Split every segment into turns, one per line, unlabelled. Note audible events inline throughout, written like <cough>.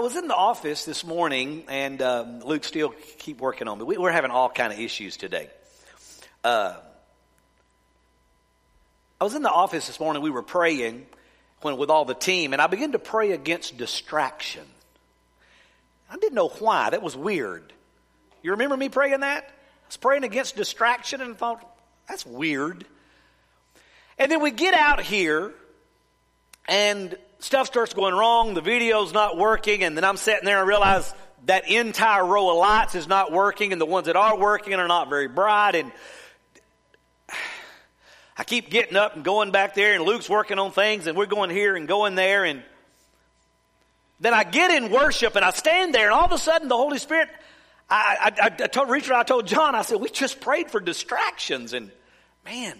I was in the office this morning, and um, Luke still keep working on me. We, are having all kind of issues today. Uh, I was in the office this morning. We were praying when with all the team, and I began to pray against distraction. I didn't know why. That was weird. You remember me praying that? I was praying against distraction and thought, that's weird. And then we get out here and stuff starts going wrong. The video's not working. And then I'm sitting there and realize that entire row of lights is not working and the ones that are working are not very bright. And I keep getting up and going back there and Luke's working on things and we're going here and going there. And then I get in worship and I stand there and all of a sudden the Holy Spirit, I, I, I told Richard, I told John, I said, we just prayed for distractions and man,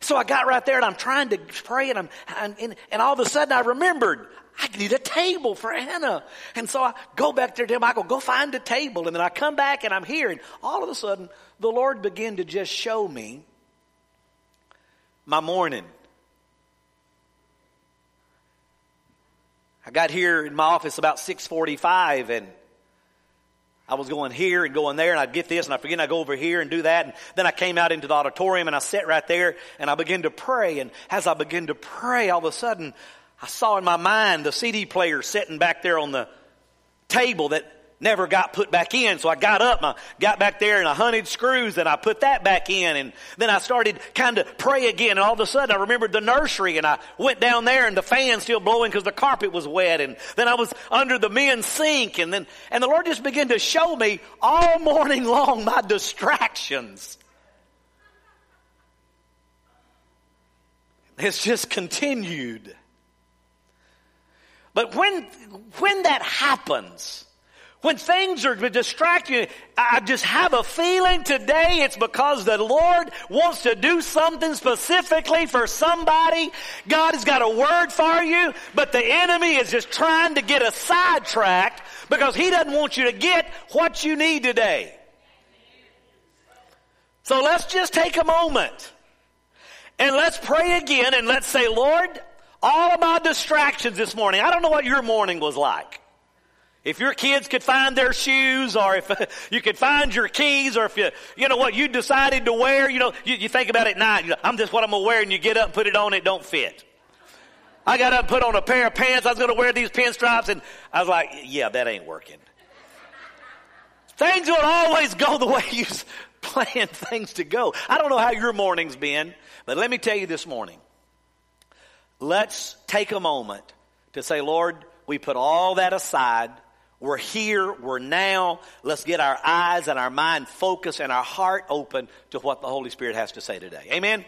so I got right there and I'm trying to pray and I'm, and, and all of a sudden I remembered I need a table for Anna. And so I go back there to Michael, go find a table. And then I come back and I'm here and all of a sudden the Lord began to just show me my morning. I got here in my office about 645 and I was going here and going there and I'd get this and I forget and I'd go over here and do that. And then I came out into the auditorium and I sat right there and I began to pray. And as I began to pray, all of a sudden I saw in my mind the CD player sitting back there on the table that never got put back in. So I got up and I got back there and I hunted screws and I put that back in. And then I started kind of pray again. And all of a sudden I remembered the nursery and I went down there and the fan still blowing because the carpet was wet. And then I was under the men's sink. And then, and the Lord just began to show me all morning <laughs> long my distractions. It's just continued. But when, when that happens, when things are distracting, I just have a feeling today it's because the Lord wants to do something specifically for somebody. God has got a word for you, but the enemy is just trying to get us sidetracked because he doesn't want you to get what you need today. So let's just take a moment and let's pray again and let's say, Lord, all of my distractions this morning, I don't know what your morning was like. If your kids could find their shoes or if <laughs> you could find your keys or if you, you know what you decided to wear, you know, you, you think about it at night, you know, I'm just what I'm to wear and you get up and put it on, it don't fit. I got up and put on a pair of pants, I was going to wear these pinstripes and I was like, yeah, that ain't working. Things don't always go the way you plan things to go. I don't know how your morning's been, but let me tell you this morning. Let's take a moment to say, Lord, we put all that aside we're here, we're now. Let's get our eyes and our mind focused and our heart open to what the Holy Spirit has to say today. Amen?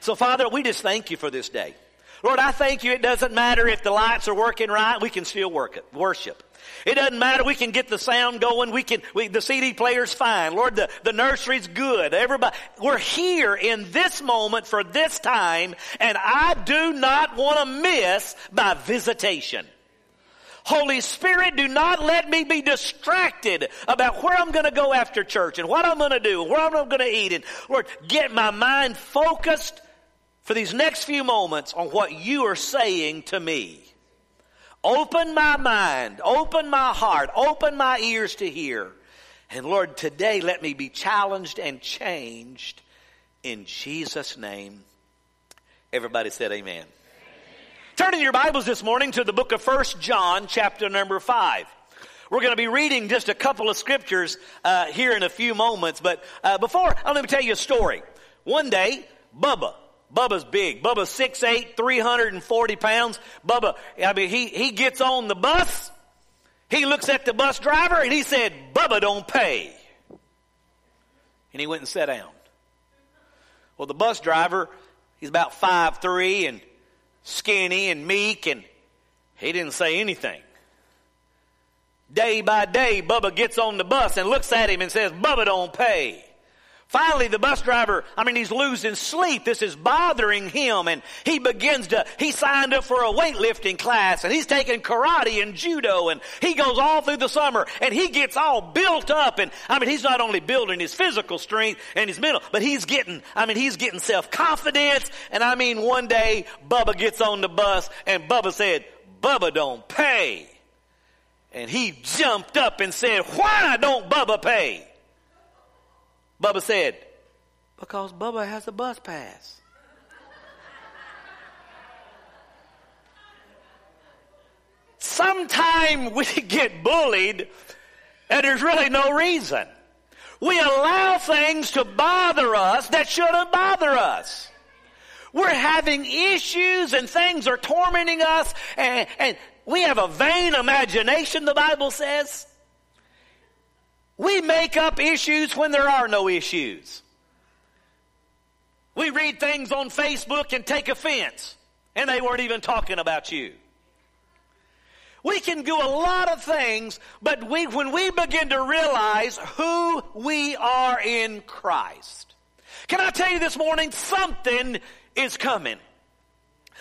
So, Father, we just thank you for this day. Lord, I thank you. It doesn't matter if the lights are working right, we can still work it, worship. It doesn't matter. We can get the sound going. We can, we, the CD player's fine. Lord, the, the nursery's good. Everybody, we're here in this moment for this time, and I do not want to miss my visitation. Holy Spirit, do not let me be distracted about where I'm going to go after church and what I'm going to do where I'm going to eat. And Lord, get my mind focused for these next few moments on what you are saying to me. Open my mind, open my heart, open my ears to hear. And Lord, today let me be challenged and changed in Jesus' name. Everybody said amen. Turn in your Bibles this morning to the book of First John, chapter number 5. We're going to be reading just a couple of scriptures uh, here in a few moments, but uh, before, uh, let me tell you a story. One day, Bubba, Bubba's big. Bubba's 6'8", 340 pounds. Bubba, I mean, he, he gets on the bus. He looks at the bus driver and he said, Bubba don't pay. And he went and sat down. Well, the bus driver, he's about five three and skinny and meek, and he didn't say anything. Day by day, Bubba gets on the bus and looks at him and says, Bubba don't pay. Finally, the bus driver, I mean, he's losing sleep. This is bothering him and he begins to, he signed up for a weightlifting class and he's taking karate and judo and he goes all through the summer and he gets all built up and, I mean, he's not only building his physical strength and his mental, but he's getting, I mean, he's getting self-confidence and I mean, one day, Bubba gets on the bus and Bubba said, Bubba don't pay. And he jumped up and said, Why don't Bubba pay? Bubba said, Because Bubba has a bus pass. Sometime we <laughs> get bullied and there's really no reason. We allow things to bother us that shouldn't bother us. We're having issues and things are tormenting us and, and we have a vain imagination, the Bible says. We make up issues when there are no issues. We read things on Facebook and take offense, and they weren't even talking about you. We can do a lot of things, but we, when we begin to realize who we are in Christ, can I tell you this morning, something is coming.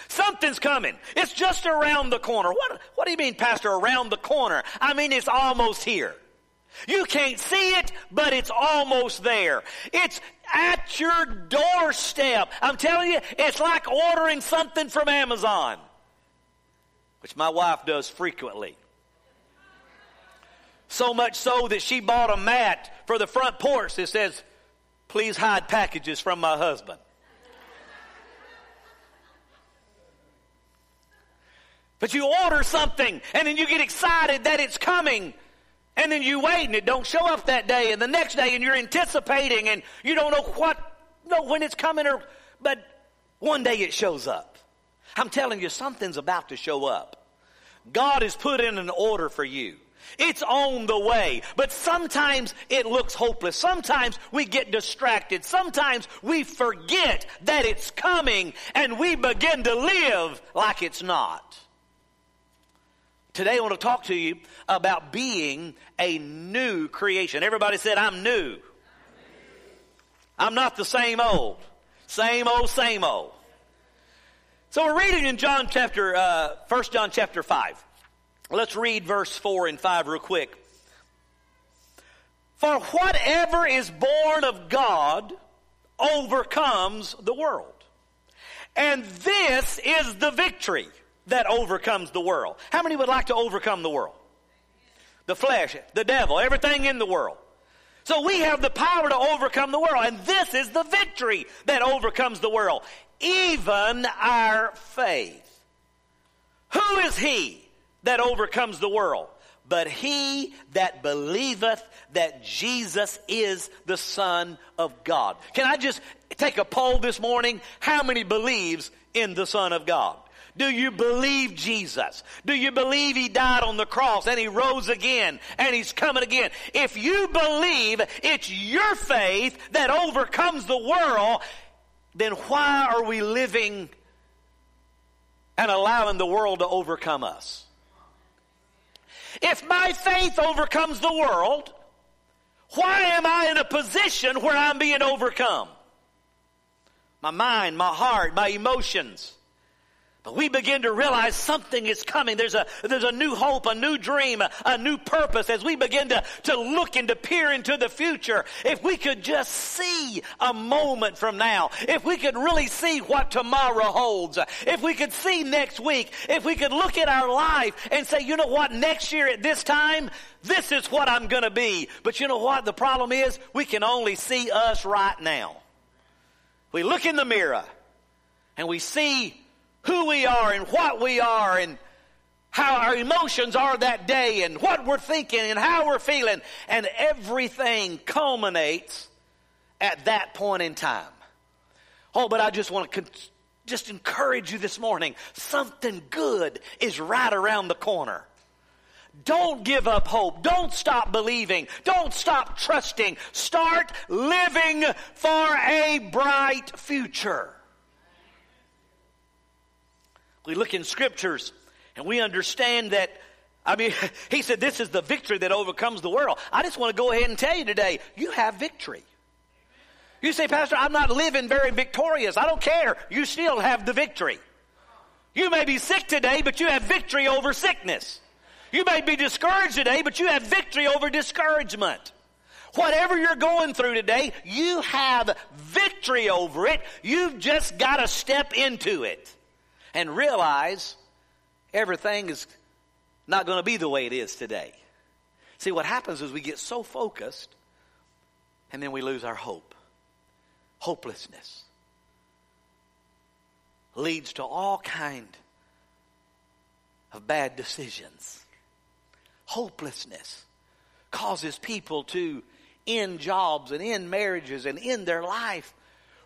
Something's coming. It's just around the corner. What, what do you mean, Pastor, around the corner? I mean, it's almost here. You can't see it, but it's almost there. It's at your doorstep. I'm telling you, it's like ordering something from Amazon which my wife does frequently. So much so that she bought a mat for the front porch that says, please hide packages from my husband. But you order something and then you get excited that it's coming. And then you wait and it don't show up that day and the next day and you're anticipating and you don't know what, know when it's coming or, but one day it shows up. I'm telling you, something's about to show up. God has put in an order for you. It's on the way. But sometimes it looks hopeless. Sometimes we get distracted. Sometimes we forget that it's coming and we begin to live like it's not. Today I want to talk to you about being a new creation. Everybody said, I'm new. I'm not the same old. Same old, same old. So we're reading in John chapter, uh, 1 John chapter 5. Let's read verse 4 and 5 real quick. For whatever is born of God overcomes the world. And this is the victory that overcomes the world. How many would like to overcome the world? The flesh, the devil, everything in the world. So we have the power to overcome the world. And this is the victory that overcomes the world even our faith. Who is he that overcomes the world? But he that believeth that Jesus is the Son of God. Can I just take a poll this morning? How many believes in the Son of God? Do you believe Jesus? Do you believe He died on the cross and He rose again and He's coming again? If you believe it's your faith that overcomes the world, then why are we living and allowing the world to overcome us? If my faith overcomes the world, why am I in a position where I'm being overcome? My mind, my heart, my emotions. But we begin to realize something is coming. There's a, there's a new hope, a new dream, a, a, new purpose as we begin to, to look and to peer into the future. If we could just see a moment from now, if we could really see what tomorrow holds, if we could see next week, if we could look at our life and say, you know what, next year at this time, this is what I'm going to be. But you know what? The problem is we can only see us right now. We look in the mirror and we see who we are and what we are and how our emotions are that day and what we're thinking and how we're feeling. And everything culminates at that point in time. Oh, but I just want to con- just encourage you this morning. Something good is right around the corner. Don't give up hope. Don't stop believing. Don't stop trusting. Start living for a bright future. We look in scriptures and we understand that I mean, <laughs> he said this is the victory that overcomes the world. I just want to go ahead and tell you today, you have victory. You say, Pastor, I'm not living very victorious. I don't care. You still have the victory. You may be sick today, but you have victory over sickness. You may be discouraged today, but you have victory over discouragement. Whatever you're going through today, you have victory over it. You've just got to step into it and realize everything is not going to be the way it is today. See, what happens is we get so focused and then we lose our hope. Hopelessness leads to all kind of bad decisions. Hopelessness causes people to end jobs and end marriages and end their life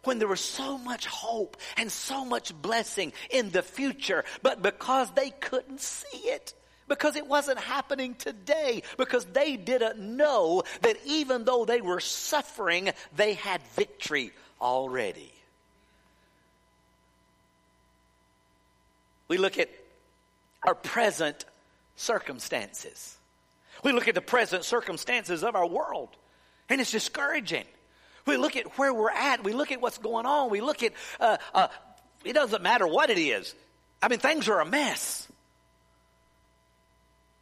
when there was so much hope and so much blessing in the future, but because they couldn't see it, because it wasn't happening today, because they didn't know that even though they were suffering, they had victory already. We look at our present circumstances. We look at the present circumstances of our world, and it's discouraging. We look at where we're at. We look at what's going on. We look at, uh, uh, it doesn't matter what it is. I mean, things are a mess.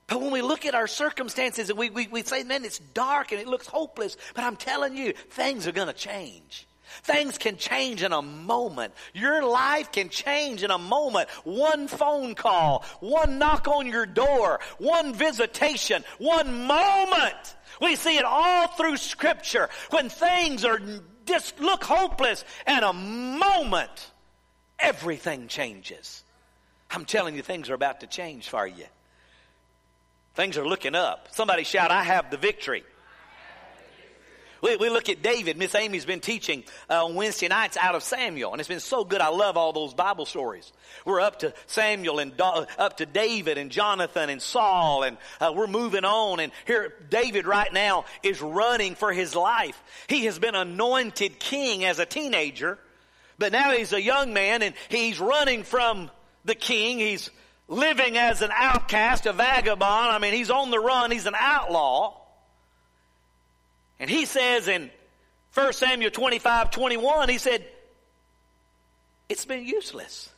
But when we look at our circumstances and we, we, we say, man, it's dark and it looks hopeless, but I'm telling you, things are going to change. Things can change in a moment. Your life can change in a moment. One phone call, one knock on your door, one visitation, one moment. We see it all through scripture. When things are just look hopeless and a moment, everything changes. I'm telling you, things are about to change for you. Things are looking up. Somebody shout, I have the victory. We, we look at David. Miss Amy's been teaching uh, on Wednesday nights out of Samuel, and it's been so good. I love all those Bible stories. We're up to Samuel and Do- up to David and Jonathan and Saul, and uh, we're moving on. And here, David right now is running for his life. He has been anointed king as a teenager, but now he's a young man, and he's running from the king. He's living as an outcast, a vagabond. I mean, he's on the run. He's an outlaw. And he says in 1 Samuel 25, 21, he said, it's been useless.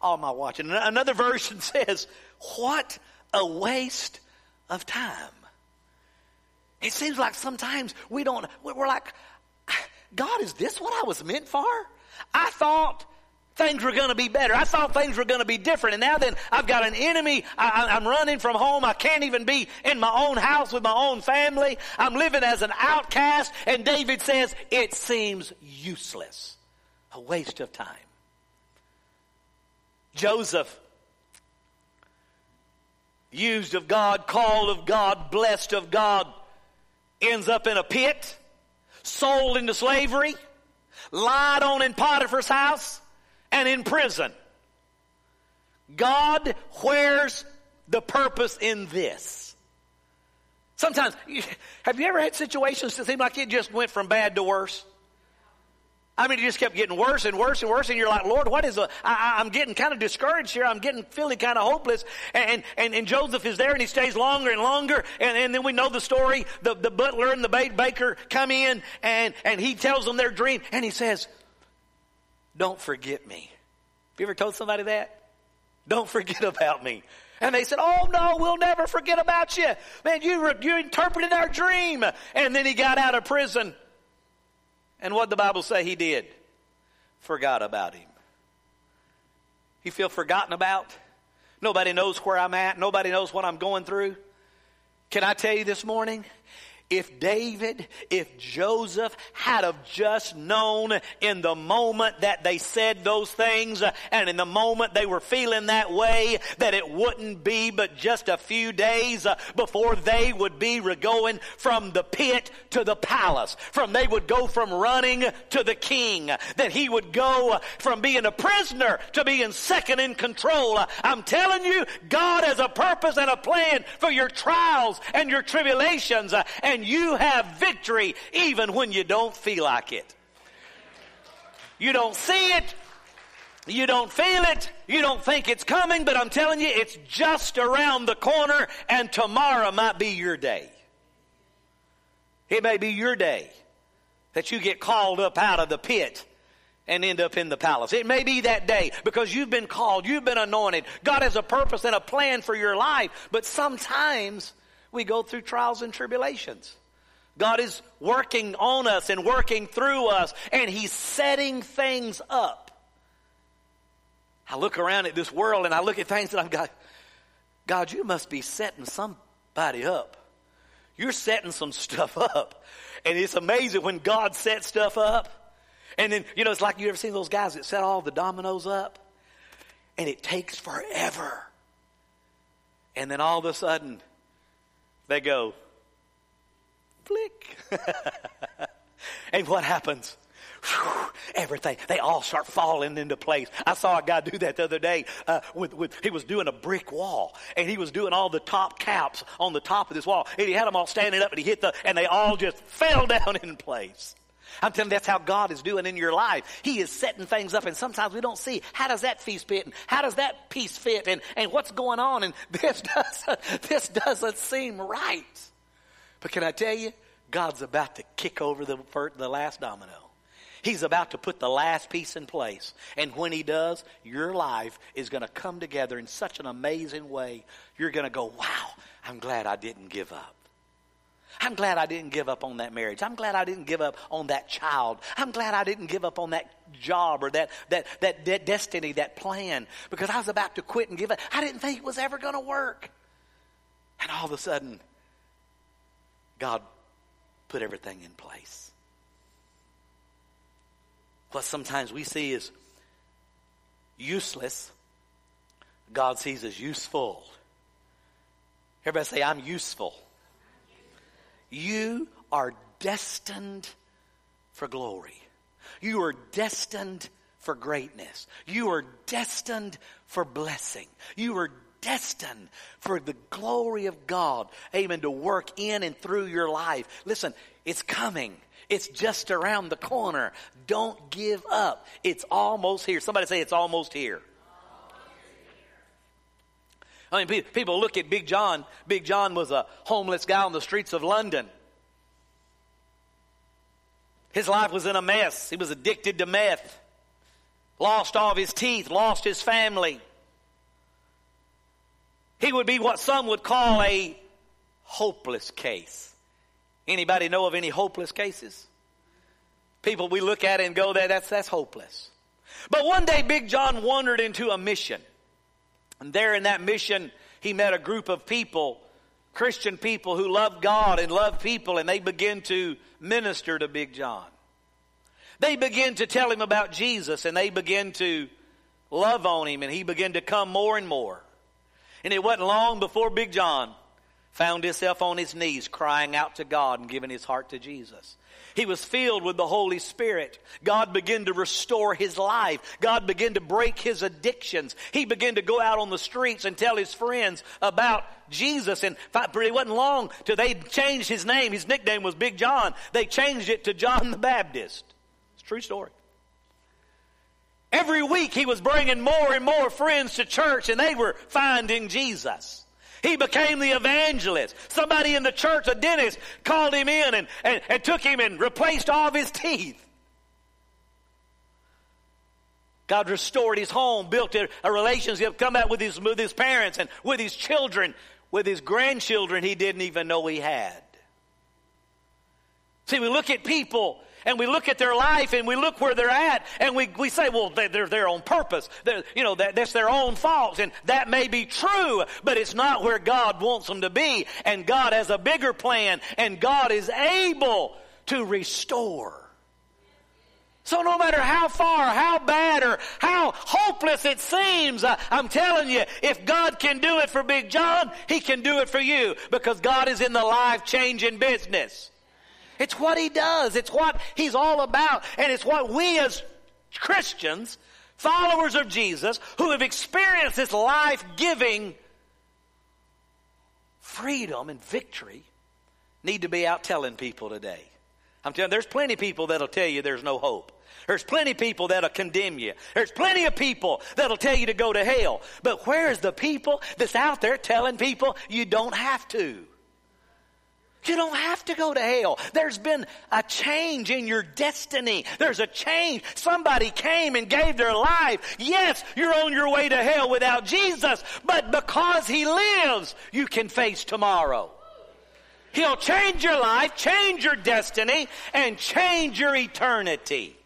All my watching. Another <laughs> version says, what a waste of time. It seems like sometimes we don't, we're like, God, is this what I was meant for? I thought things were going to be better. I thought things were going to be different. And now then, I've got an enemy. I, am running from home. I can't even be in my own house with my own family. I'm living as an outcast. And David says, it seems useless. A waste of time. Joseph, used of God, called of God, blessed of God, ends up in a pit, sold into slavery, lied on in Potiphar's house, and in prison. God, where's the purpose in this? Sometimes, have you ever had situations that seem like it just went from bad to worse? I mean, it just kept getting worse and worse and worse, and you're like, Lord, what is the? I, am getting kind of discouraged here. I'm getting feeling kind of hopeless. And, and and Joseph is there, and he stays longer and longer. And, and then we know the story. The the butler and the baker come in, and and he tells them their dream, and he says, don't forget me. Have you ever told somebody that? Don't forget about me. And they said, Oh no, we'll never forget about you. Man, you, re- you interpreted our dream. And then he got out of prison. And what the Bible say he did? Forgot about him. You feel forgotten about? Nobody knows where I'm at. Nobody knows what I'm going through. Can I tell you this morning? If David, if Joseph had have just known in the moment that they said those things uh, and in the moment they were feeling that way that it wouldn't be but just a few days uh, before they would be going from the pit to the palace, from they would go from running to the king, that he would go from being a prisoner to being second in control. I'm telling you, God has a purpose and a plan for your trials and your tribulations uh, you have victory even when you don't feel like it. You don't see it. You don't feel it. You don't think it's coming, but I'm telling you, it's just around the corner and tomorrow might be your day. It may be your day that you get called up out of the pit and end up in the palace. It may be that day because you've been called, you've been anointed. God has a purpose and a plan for your life, but sometimes we go through trials and tribulations. God is working on us and working through us, and He's setting things up. I look around at this world and I look at things that I've got, God, you must be setting somebody up. You're setting some stuff up. And it's amazing when God sets stuff up. And then, you know, it's like you ever seen those guys that set all the dominoes up? And it takes forever. And then all of a sudden, they go, flick. <laughs> and what happens? Everything they all start falling into place. I saw a guy do that the other day. Uh, with, with he was doing a brick wall, and he was doing all the top caps on the top of this wall, and he had them all standing up, and he hit the, and they all just fell <laughs> down in place. I'm telling you, that's how God is doing in your life. He is setting things up, and sometimes we don't see how does that piece fit, and how does that piece fit, and, and what's going on, and <laughs> this doesn't, this doesn't seem right. But can I tell you, God's about to kick over the, the last domino. He's about to put the last piece in place. And when he does, your life is going to come together in such an amazing way. You're going to go, wow, I'm glad I didn't give up. I'm glad I didn't give up on that marriage. I'm glad I didn't give up on that child. I'm glad I didn't give up on that job or that, that, that, destiny, that plan, because I was about to quit and give up. I didn't think it was ever going to work. And all of a sudden, God put everything in place. What sometimes we see as useless, God sees as useful. Everybody say, I'm useful. You are destined for glory. You are destined for greatness. You are destined for blessing. You are destined for the glory of God, amen, to work in and through your life. Listen, it's coming. It's just around the corner. Don't give up. It's almost here. Somebody say it's almost here. I mean, people look at Big John. Big John was a homeless guy on the streets of London. His life was in a mess. He was addicted to meth, lost all of his teeth, lost his family. He would be what some would call a hopeless case. Anybody know of any hopeless cases? People we look at and go, that that's that's hopeless. But one day Big John wandered into a mission. And there in that mission, he met a group of people, Christian people who loved God and loved people, and they began to minister to Big John. They began to tell him about Jesus, and they began to love on him, and he began to come more and more. And it wasn't long before Big John found himself on his knees crying out to God and giving his heart to Jesus. He was filled with the Holy Spirit. God began to restore his life. God began to break his addictions. He began to go out on the streets and tell his friends about Jesus. And it wasn't long till they changed his name. His nickname was Big John. They changed it to John the Baptist. It's true story. Every week he was bringing more and more friends to church and they were finding Jesus. He became the evangelist. Somebody in the church, a dentist, called him in and, and, and took him and replaced all of his teeth. God restored his home, built a, a relationship, come out with his, with his parents and with his children, with his grandchildren he didn't even know he had. See, we look at people and we look at their life and we look where they're at and we, we say, well, they're there on purpose. They're, you know, that, that's their own faults. And that may be true, but it's not where God wants them to be. And God has a bigger plan and God is able to restore. So no matter how far, how bad, or how hopeless it seems, I, I'm telling you, if God can do it for Big John, He can do it for you because God is in the life changing business. It's what he does. It's what he's all about. And it's what we as Christians, followers of Jesus, who have experienced this life giving freedom and victory, need to be out telling people today. I'm telling you, there's plenty of people that'll tell you there's no hope. There's plenty of people that'll condemn you. There's plenty of people that'll tell you to go to hell. But where's the people that's out there telling people you don't have to? You don't have to go to hell. There's been a change in your destiny. There's a change. Somebody came and gave their life. Yes, you're on your way to hell without Jesus, but because He lives, you can face tomorrow. He'll change your life, change your destiny, and change your eternity.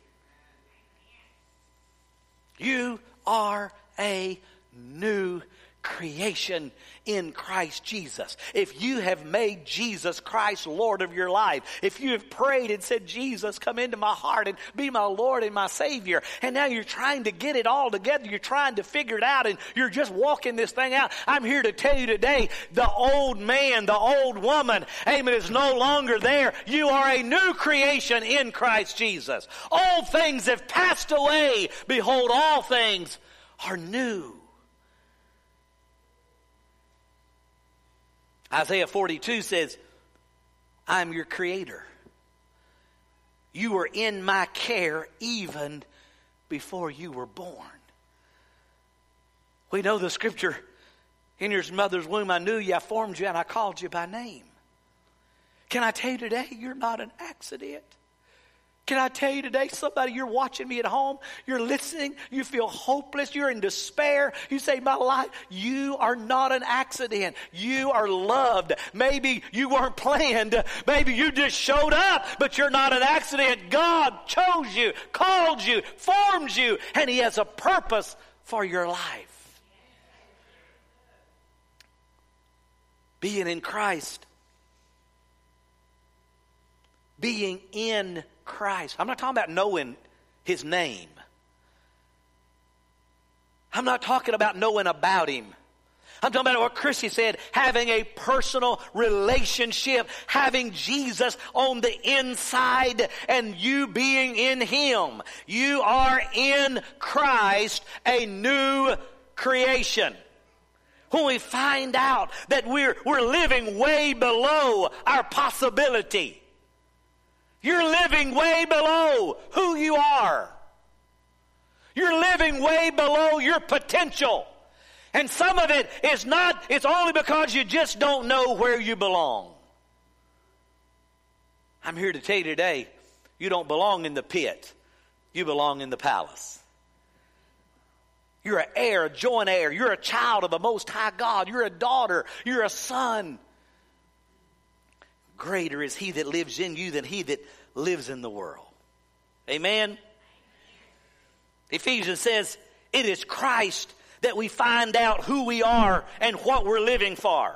You are a new creation in Christ Jesus. If you have made Jesus Christ Lord of your life, if you have prayed and said, Jesus, come into my heart and be my Lord and my Savior, and now you're trying to get it all together, you're trying to figure it out, and you're just walking this thing out, I'm here to tell you today, the old man, the old woman, amen, is no longer there. You are a new creation in Christ Jesus. Old things have passed away. Behold, all things are new. Isaiah 42 says, I'm your creator. You were in my care even before you were born. We know the scripture in your mother's womb, I knew you, I formed you, and I called you by name. Can I tell you today, you're not an accident? Can I tell you today, somebody, you're watching me at home, you're listening, you feel hopeless, you're in despair, you say, My life, you are not an accident. You are loved. Maybe you weren't planned, maybe you just showed up, but you're not an accident. God chose you, called you, formed you, and He has a purpose for your life. Being in Christ, being in Christ. I'm not talking about knowing his name. I'm not talking about knowing about him. I'm talking about what Christy said, having a personal relationship, having Jesus on the inside and you being in Him. You are in Christ a new creation. When we find out that we're, we're living way below our possibility, you're living way below who you are. You're living way below your potential. And some of it is not, it's only because you just don't know where you belong. I'm here to tell you today, you don't belong in the pit. You belong in the palace. You're an heir, a joint heir. You're a child of the Most High God. You're a daughter. You're a son. Greater is he that lives in you than he that lives in the world. Amen? Ephesians says it is Christ that we find out who we are and what we're living for.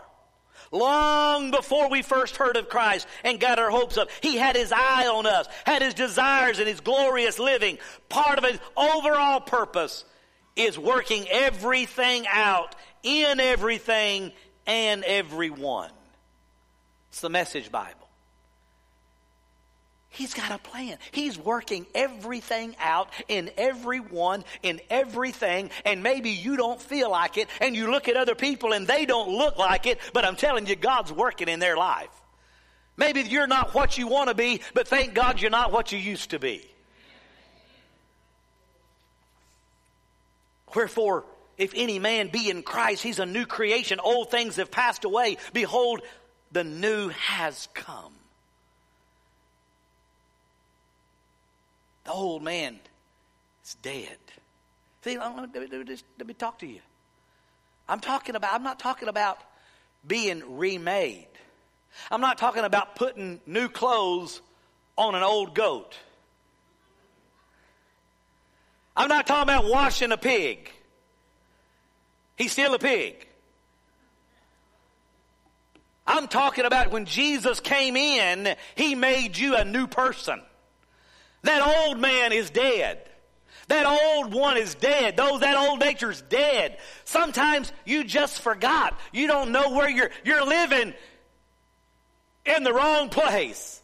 Long before we first heard of Christ and got our hopes up, He had His eye on us, had His desires and His glorious living. Part of His overall purpose is working everything out in everything and everyone. It's the Message Bible. He's got a plan. He's working everything out in everyone, in everything, and maybe you don't feel like it, and you look at other people and they don't look like it, but I'm telling you, God's working in their life. Maybe you're not what you want to be, but thank God you're not what you used to be. Wherefore, if any man be in Christ, he's a new creation. Old things have passed away. Behold, the new has come. The old man is dead. See, let me, just, let me talk to you. I'm talking about, I'm not talking about being remade. I'm not talking about putting new clothes on an old goat. I'm not talking about washing a pig. He's still a pig. I'm talking about when Jesus came in, He made you a new person. That old man is dead. That old one is dead. Those, that old nature's dead. Sometimes you just forgot. You don't know where you're, you're living in the wrong place.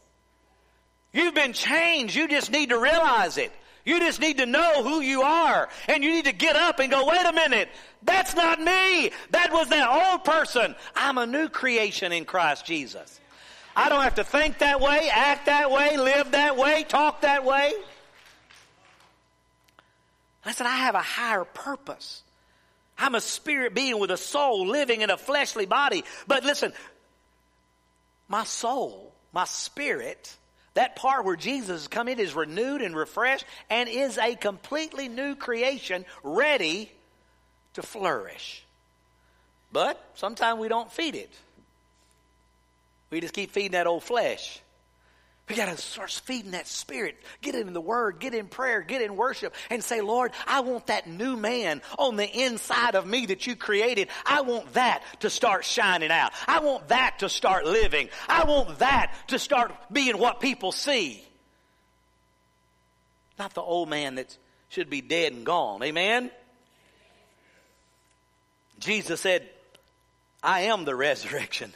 You've been changed. You just need to realize it. You just need to know who you are. And you need to get up and go, wait a minute. That's not me. That was that old person. I'm a new creation in Christ Jesus. I don't have to think that way, act that way, live that way, talk that way. I said, I have a higher purpose. I'm a spirit being with a soul living in a fleshly body. But listen, my soul, my spirit, that part where Jesus has come in is renewed and refreshed and is a completely new creation ready to flourish. But sometimes we don't feed it. We just keep feeding that old flesh. We got to start feeding that spirit. Get in the word, get in prayer, get in worship, and say, Lord, I want that new man on the inside of me that you created. I want that to start shining out. I want that to start living. I want that to start being what people see. Not the old man that should be dead and gone. Amen? Jesus said, I am the resurrection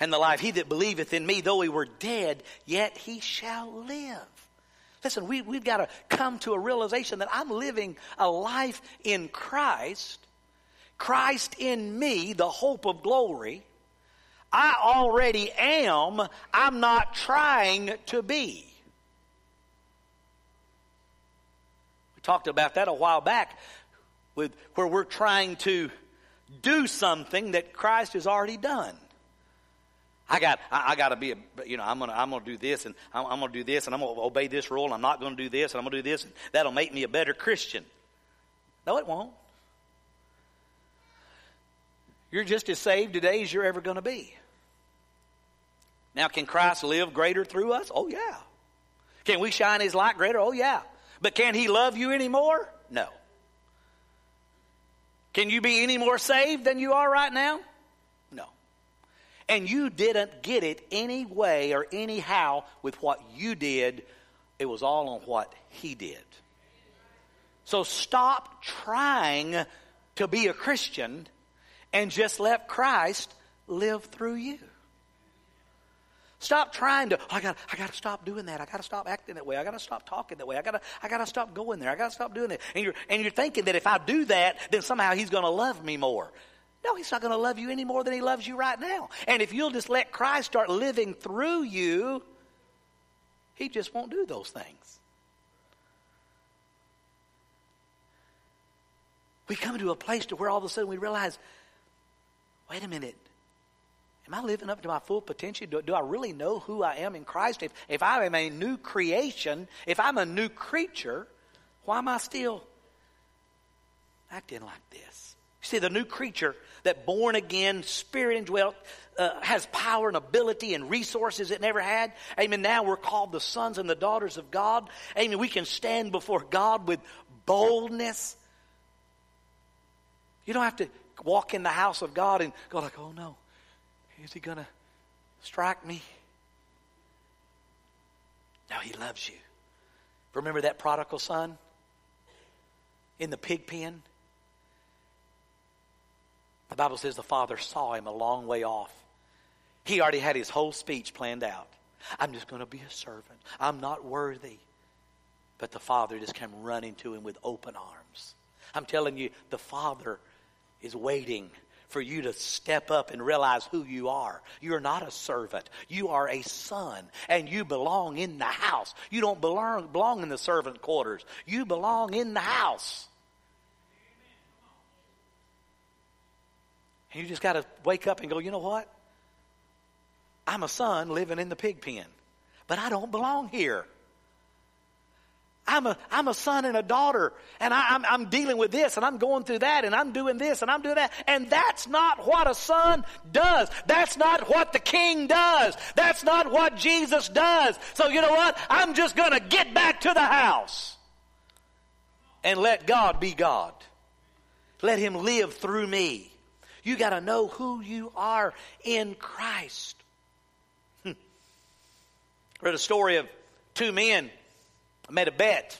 and the life. He that believeth in me, though he were dead, yet he shall live. Listen, we, we've got to come to a realization that I'm living a life in Christ, Christ in me, the hope of glory. I already am, I'm not trying to be. We talked about that a while back with where we're trying to do something that Christ has already done. I got, I, I got to be, a, you know, I'm gonna, I'm gonna do this, and I'm, I'm gonna do this, and I'm gonna obey this rule. And I'm not gonna do this, and I'm gonna do this, and that'll make me a better Christian. No, it won't. You're just as saved today as you're ever going to be. Now, can Christ live greater through us? Oh, yeah. Can we shine His light greater? Oh, yeah. But can He love you anymore? No. Can you be any more saved than you are right now? And you didn't get it any way or anyhow with what you did. It was all on what he did. So stop trying to be a Christian and just let Christ live through you. Stop trying to, oh, I got I gotta stop doing that. I gotta stop acting that way. I gotta stop talking that way. I gotta I gotta stop going there. I gotta stop doing that. And you're and you're thinking that if I do that, then somehow he's gonna love me more. No, he's not going to love you any more than he loves you right now. And if you'll just let Christ start living through you, he just won't do those things. We come to a place to where all of a sudden we realize, wait a minute, am I living up to my full potential? Do, do I really know who I am in Christ? If, if I am a new creation, if I'm a new creature, why am I still acting like this? See, the new creature that born again, spirit indwelt, uh, has power and ability and resources it never had. Amen. Now we're called the sons and the daughters of God. Amen. We can stand before God with boldness. You don't have to walk in the house of God and go like, oh no, is he going to strike me? No, he loves you. Remember that prodigal son in the pig pen? The Bible says the father saw him a long way off. He already had his whole speech planned out. I'm just going to be a servant. I'm not worthy. But the father just came running to him with open arms. I'm telling you, the father is waiting for you to step up and realize who you are. You're not a servant. You are a son, and you belong in the house. You don't belong, belong in the servant quarters. You belong in the house. And you just got to wake up and go, you know what? I'm a son living in the pig pen, but I don't belong here. I'm a, I'm a son and a daughter, and I, I'm, I'm dealing with this, and I'm going through that, and I'm doing this, and I'm doing that. And that's not what a son does. That's not what the king does. That's not what Jesus does. So you know what? I'm just going to get back to the house and let God be God. Let him live through me. You got to know who you are in Christ. Hmm. Read a story of two men made a bet.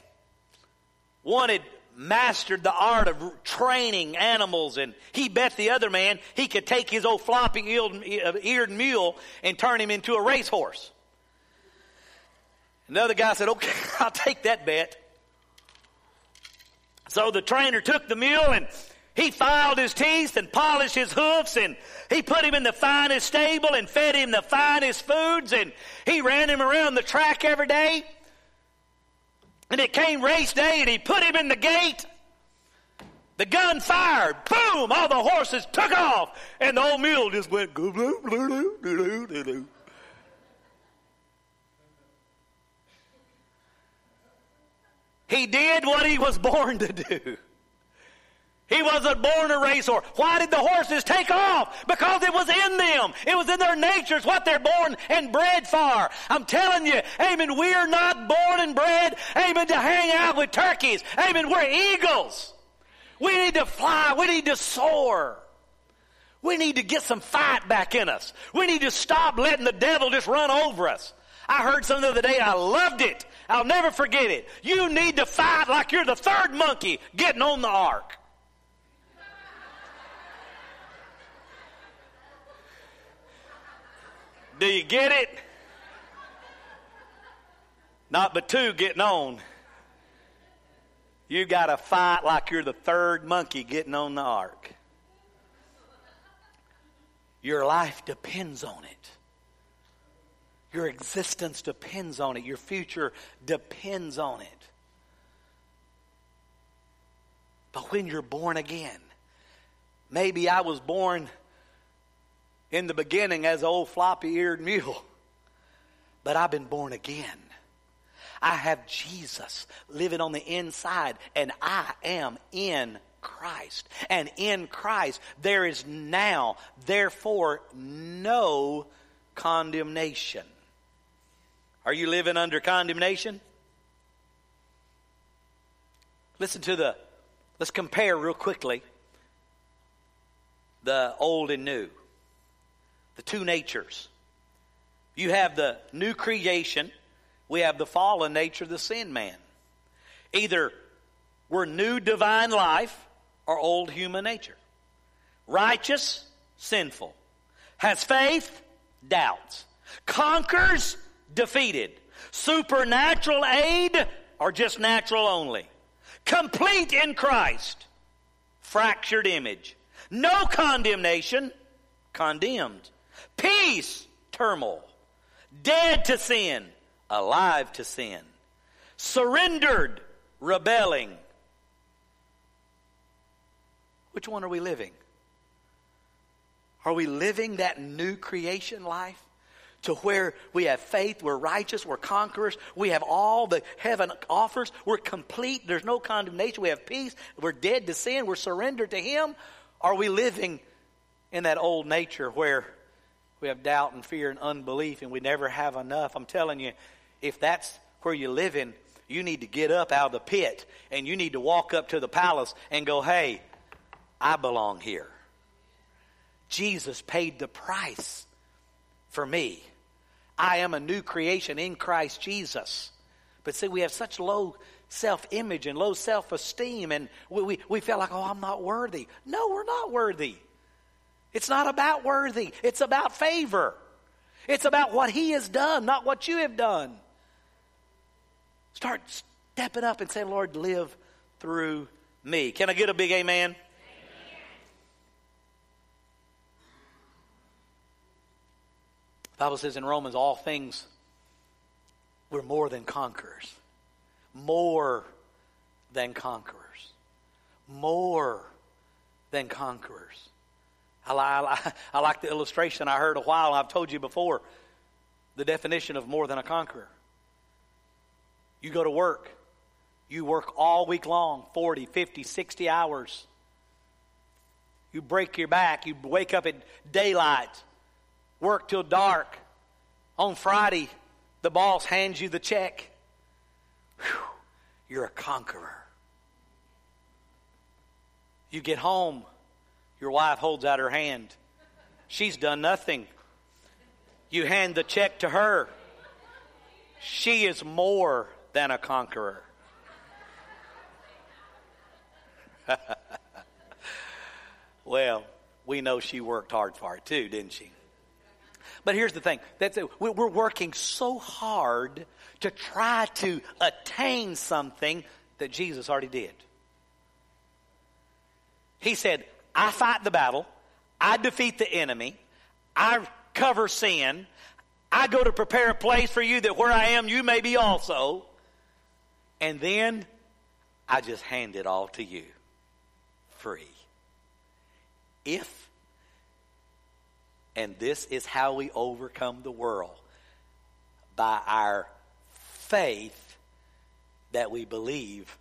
One had mastered the art of training animals, and he bet the other man he could take his old floppy eared mule and turn him into a racehorse. Another guy said, Okay, <laughs> I'll take that bet. So the trainer took the mule and he filed his teeth and polished his hoofs and he put him in the finest stable and fed him the finest foods and he ran him around the track every day. And it came race day and he put him in the gate. The gun fired. Boom! All the horses took off. And the old mule just went. He did what he was <laughs> born to do. He wasn't born a racehorse. Why did the horses take off? Because it was in them. It was in their nature. It's what they're born and bred for. I'm telling you, amen, we're not born and bred, amen, to hang out with turkeys. Amen, we're eagles. We need to fly. We need to soar. We need to get some fight back in us. We need to stop letting the devil just run over us. I heard something the other day. I loved it. I'll never forget it. You need to fight like you're the third monkey getting on the ark. Do you get it? Not but two getting on. You got to fight like you're the third monkey getting on the ark. Your life depends on it. Your existence depends on it. Your future depends on it. But when you're born again, maybe I was born in the beginning as an old floppy eared mule, but I've been born again. I have Jesus living on the inside, and I am in Christ. And in Christ, there is now, therefore, no condemnation. Are you living under condemnation? Listen to the, let's compare real quickly the old and new, the two natures. You have the new creation, we have the fallen nature, the sin man. Either we're new divine life or old human nature. Righteous, sinful. Has faith, doubts. Conquers, defeated. Supernatural aid, or just natural only. Complete in Christ, fractured image. No condemnation, condemned. Peace, turmoil. Dead to sin, alive to sin. Surrendered, rebelling. Which one are we living? Are we living that new creation life? To where we have faith, we're righteous, we're conquerors, we have all the heaven offers, we're complete, there's no condemnation, we have peace, we're dead to sin, we're surrendered to Him? Are we living in that old nature where we have doubt and fear and unbelief and we never have enough? I'm telling you, if that's where you're living, you need to get up out of the pit and you need to walk up to the palace and go, hey, I belong here. Jesus paid the price for me. I am a new creation in Christ Jesus. But see, we have such low self image and low self esteem, and we, we, we feel like, oh, I'm not worthy. No, we're not worthy. It's not about worthy, it's about favor. It's about what He has done, not what you have done. Start stepping up and say, Lord, live through me. Can I get a big amen? The Bible says in Romans, all things we're more than conquerors. More than conquerors. More than conquerors. I, I, <laughs> I like the illustration I heard a while, I've told you before the definition of more than a conqueror. You go to work, you work all week long 40, 50, 60 hours. You break your back, you wake up at daylight work till dark. On Friday, the boss hands you the check. Whew, you're a conqueror. You get home, your wife holds out her hand. She's done nothing. You hand the check to her. She is more than a conqueror. <laughs> well, we know she worked hard for it too, didn't she? But here's the thing that's we're working so hard to try to attain something that Jesus already did. He said, I fight the battle, I defeat the enemy, I cover sin, I go to prepare a place for you that where I am, you may be also. And then I just hand it all to you free. If and this is how we overcome the world by our faith that we believe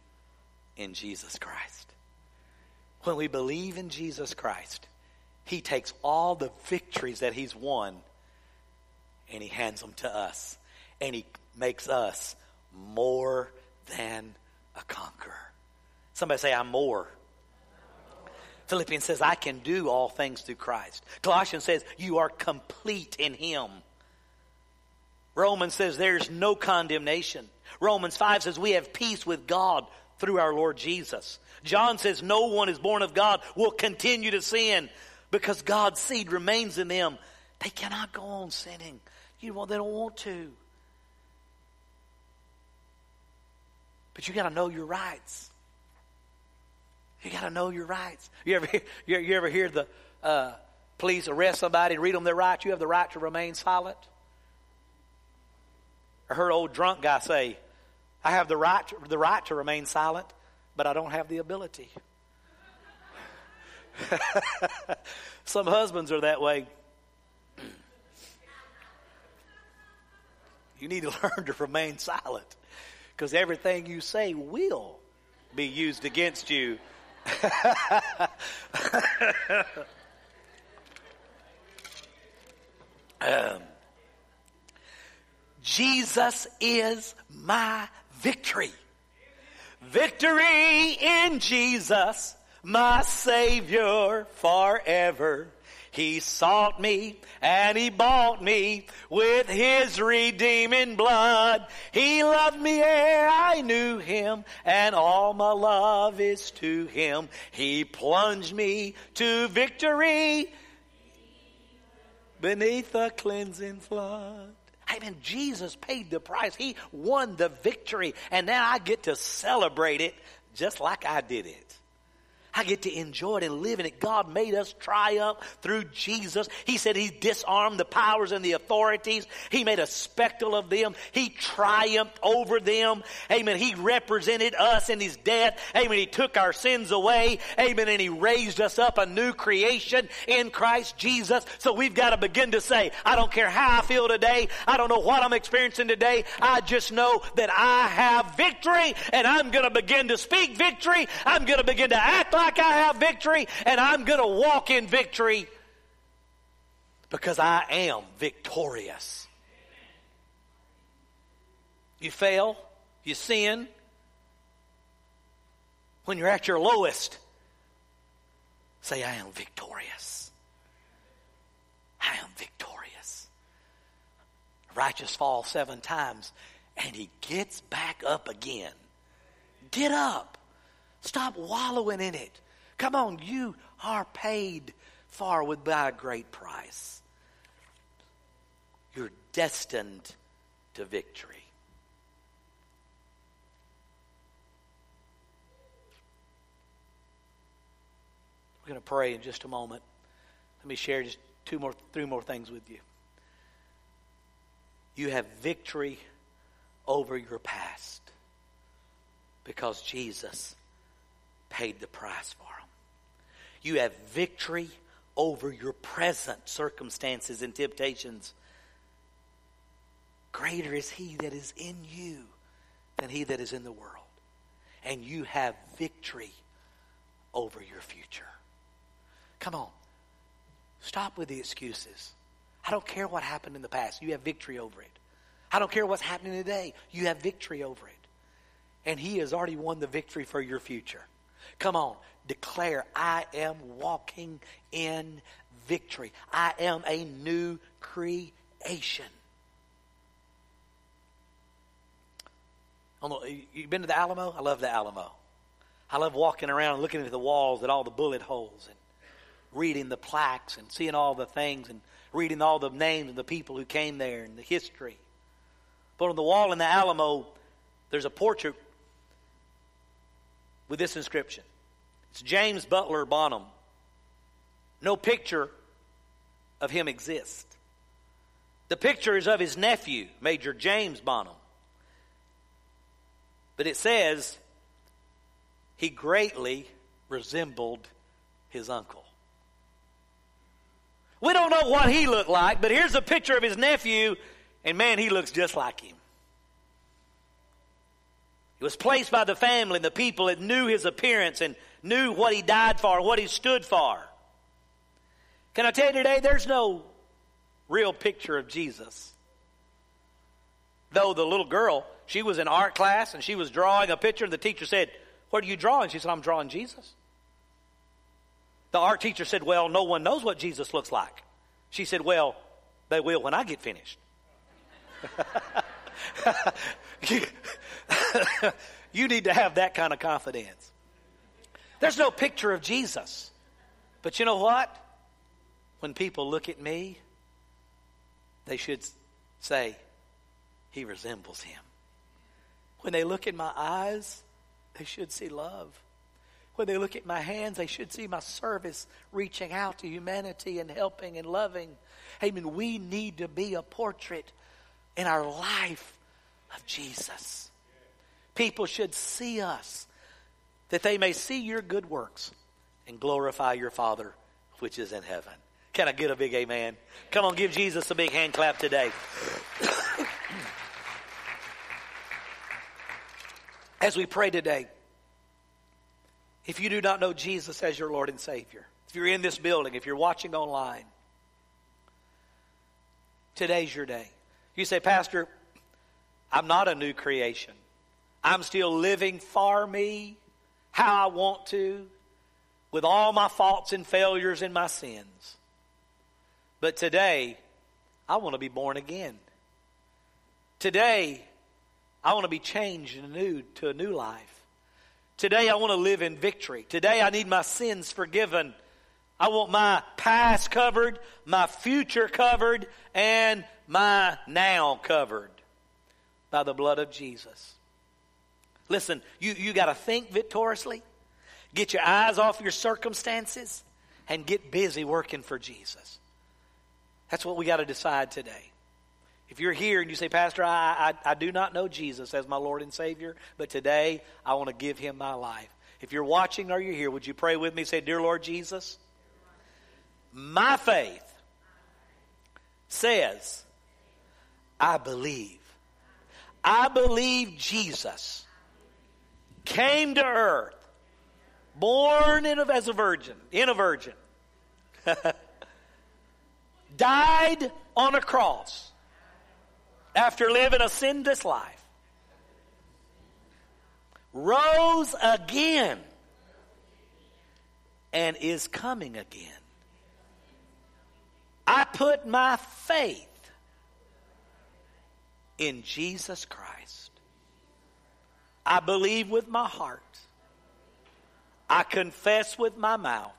in Jesus Christ. When we believe in Jesus Christ, He takes all the victories that He's won and He hands them to us. And He makes us more than a conqueror. Somebody say, I'm more. Philippians says, I can do all things through Christ. Colossians says, you are complete in Him. Romans says, there's no condemnation. Romans 5 says, we have peace with God through our Lord Jesus. John says, no one is born of God will continue to sin because God's seed remains in them. They cannot go on sinning. You know, they don't want to. But you got to know your rights. You got to know your rights. You ever, <laughs> you, you ever hear the uh, police arrest somebody and read them their rights? You have the right to remain silent. I heard old drunk guy say, I have the right, the right to remain silent, but I don't have the ability. <laughs> Some husbands are that way. You need to <laughs> learn to remain silent because everything you say will be used against you. <laughs> um, Jesus is my victory. Victory in Jesus, my Savior forever. He sought me and he bought me with his redeeming blood. He loved me ere I knew him and all my love is to him. He plunged me to victory beneath the cleansing flood. I mean, Jesus paid the price. He won the victory and now I get to celebrate it just like I did it. I get to enjoy it and live in it. God made us triumph through Jesus. He said He disarmed the powers and the authorities. He made a spectacle of them. He triumphed over them. Amen. He represented us in His death. Amen. He took our sins away. Amen. And He raised us up a new creation in Christ Jesus. So we've got to begin to say, I don't care how I feel today. I don't know what I'm experiencing today. I just know that I have victory and I'm going to begin to speak victory. I'm going to begin to act like like I have victory and I'm going to walk in victory because I am victorious. You fail, you sin. When you're at your lowest, say, I am victorious. I am victorious. Righteous falls seven times and he gets back up again. Get up. Stop wallowing in it. Come on, you are paid for with by a great price. You're destined to victory. We're going to pray in just a moment. Let me share just two more, three more things with you. You have victory over your past because Jesus paid the price for them. You have victory over your present circumstances and temptations. Greater is He that is in you than He that is in the world. And you have victory over your future. Come on. Stop with the excuses. I don't care what happened in the past. You have victory over it. I don't care what's happening today. You have victory over it. And He has already won the victory for your future. Come on, declare, I am walking in victory. I am a new creation. You've been to the Alamo? I love the Alamo. I love walking around and looking at the walls at all the bullet holes and reading the plaques and seeing all the things and reading all the names of the people who came there and the history. But on the wall in the Alamo, there's a portrait with this inscription. It's James Butler Bonham. No picture of him exists. The picture is of his nephew, Major James Bonham. But it says he greatly resembled his uncle. We don't know what he looked like, but here's a picture of his nephew, and man, he looks just like him. He was placed by the family and the people that knew his appearance and knew what he died for, what he stood for. Can I tell you today, there's no real picture of Jesus. Though the little girl, she was in art class and she was drawing a picture, and the teacher said, What are you drawing? She said, I'm drawing Jesus. The art teacher said, Well, no one knows what Jesus looks like. She said, Well, they will when I get finished. <laughs> <laughs> you need to have that kind of confidence. There's no picture of Jesus. But you know what? When people look at me, they should say, He resembles him. When they look in my eyes, they should see love. When they look at my hands, they should see my service reaching out to humanity and helping and loving. Amen. We need to be a portrait in our life of Jesus. People should see us that they may see your good works and glorify your Father which is in heaven. Can I get a big amen? Come on, give Jesus a big hand clap today. <coughs> As we pray today, if you do not know Jesus as your Lord and Savior, if you're in this building, if you're watching online, today's your day. You say, Pastor, I'm not a new creation. I'm still living for me, how I want to, with all my faults and failures and my sins. But today, I want to be born again. Today, I want to be changed anew to a new life. Today, I want to live in victory. Today, I need my sins forgiven. I want my past covered, my future covered, and my now covered by the blood of Jesus. Listen, you, you got to think victoriously, get your eyes off your circumstances, and get busy working for Jesus. That's what we got to decide today. If you're here and you say, Pastor, I, I, I, do not know Jesus as my Lord and Savior, but today I want to give him my life. If you're watching or you're here, would you pray with me? Say, Dear Lord Jesus, my faith says, I believe. I believe Jesus came to earth, born in a, as a virgin, in a virgin, <laughs> died on a cross after living a sinless life, rose again, and is coming again. I put my faith in Jesus Christ. I believe with my heart. I confess with my mouth.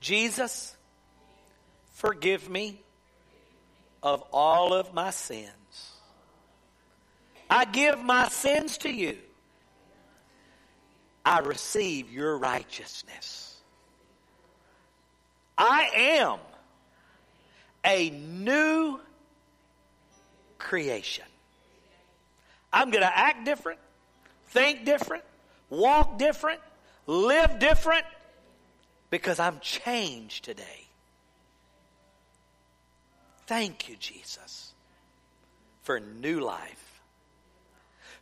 Jesus, forgive me of all of my sins. I give my sins to you. I receive your righteousness. I am a new creation. I'm going to act different, think different, walk different, live different because I'm changed today. Thank you, Jesus, for new life.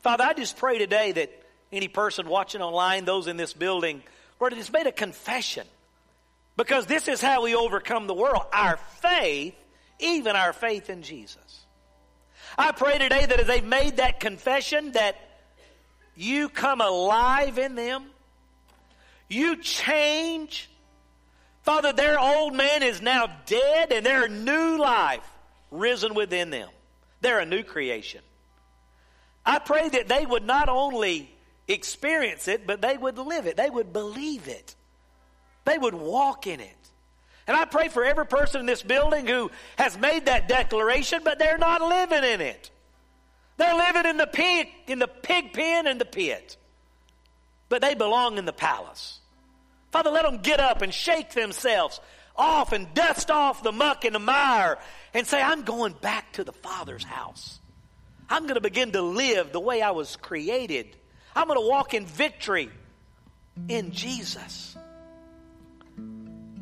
Father, I just pray today that any person watching online, those in this building, Lord, it has made a confession. Because this is how we overcome the world. Our faith, even our faith in Jesus. I pray today that as they've made that confession, that you come alive in them. You change. Father, their old man is now dead and their new life risen within them. They're a new creation. I pray that they would not only experience it, but they would live it. They would believe it. They would walk in it. And I pray for every person in this building who has made that declaration, but they're not living in it. They're living in the pig, in the pig pen and the pit. But they belong in the palace. Father, let them get up and shake themselves off and dust off the muck and the mire and say, I'm going back to the Father's house. I'm going to begin to live the way I was created. I'm going to walk in victory in Jesus.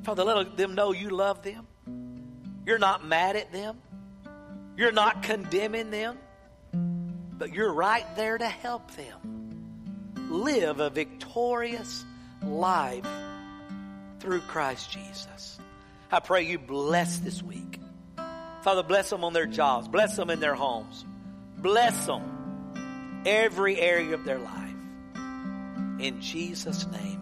Father, let them know you love them. You're not mad at them. You're not condemning them. But you're right there to help them. live a victorious life through Christ Jesus. I pray you bless this week. Father, bless them on their jobs. Bless them in their homes. Bless them every area of their life. In Jesus' name,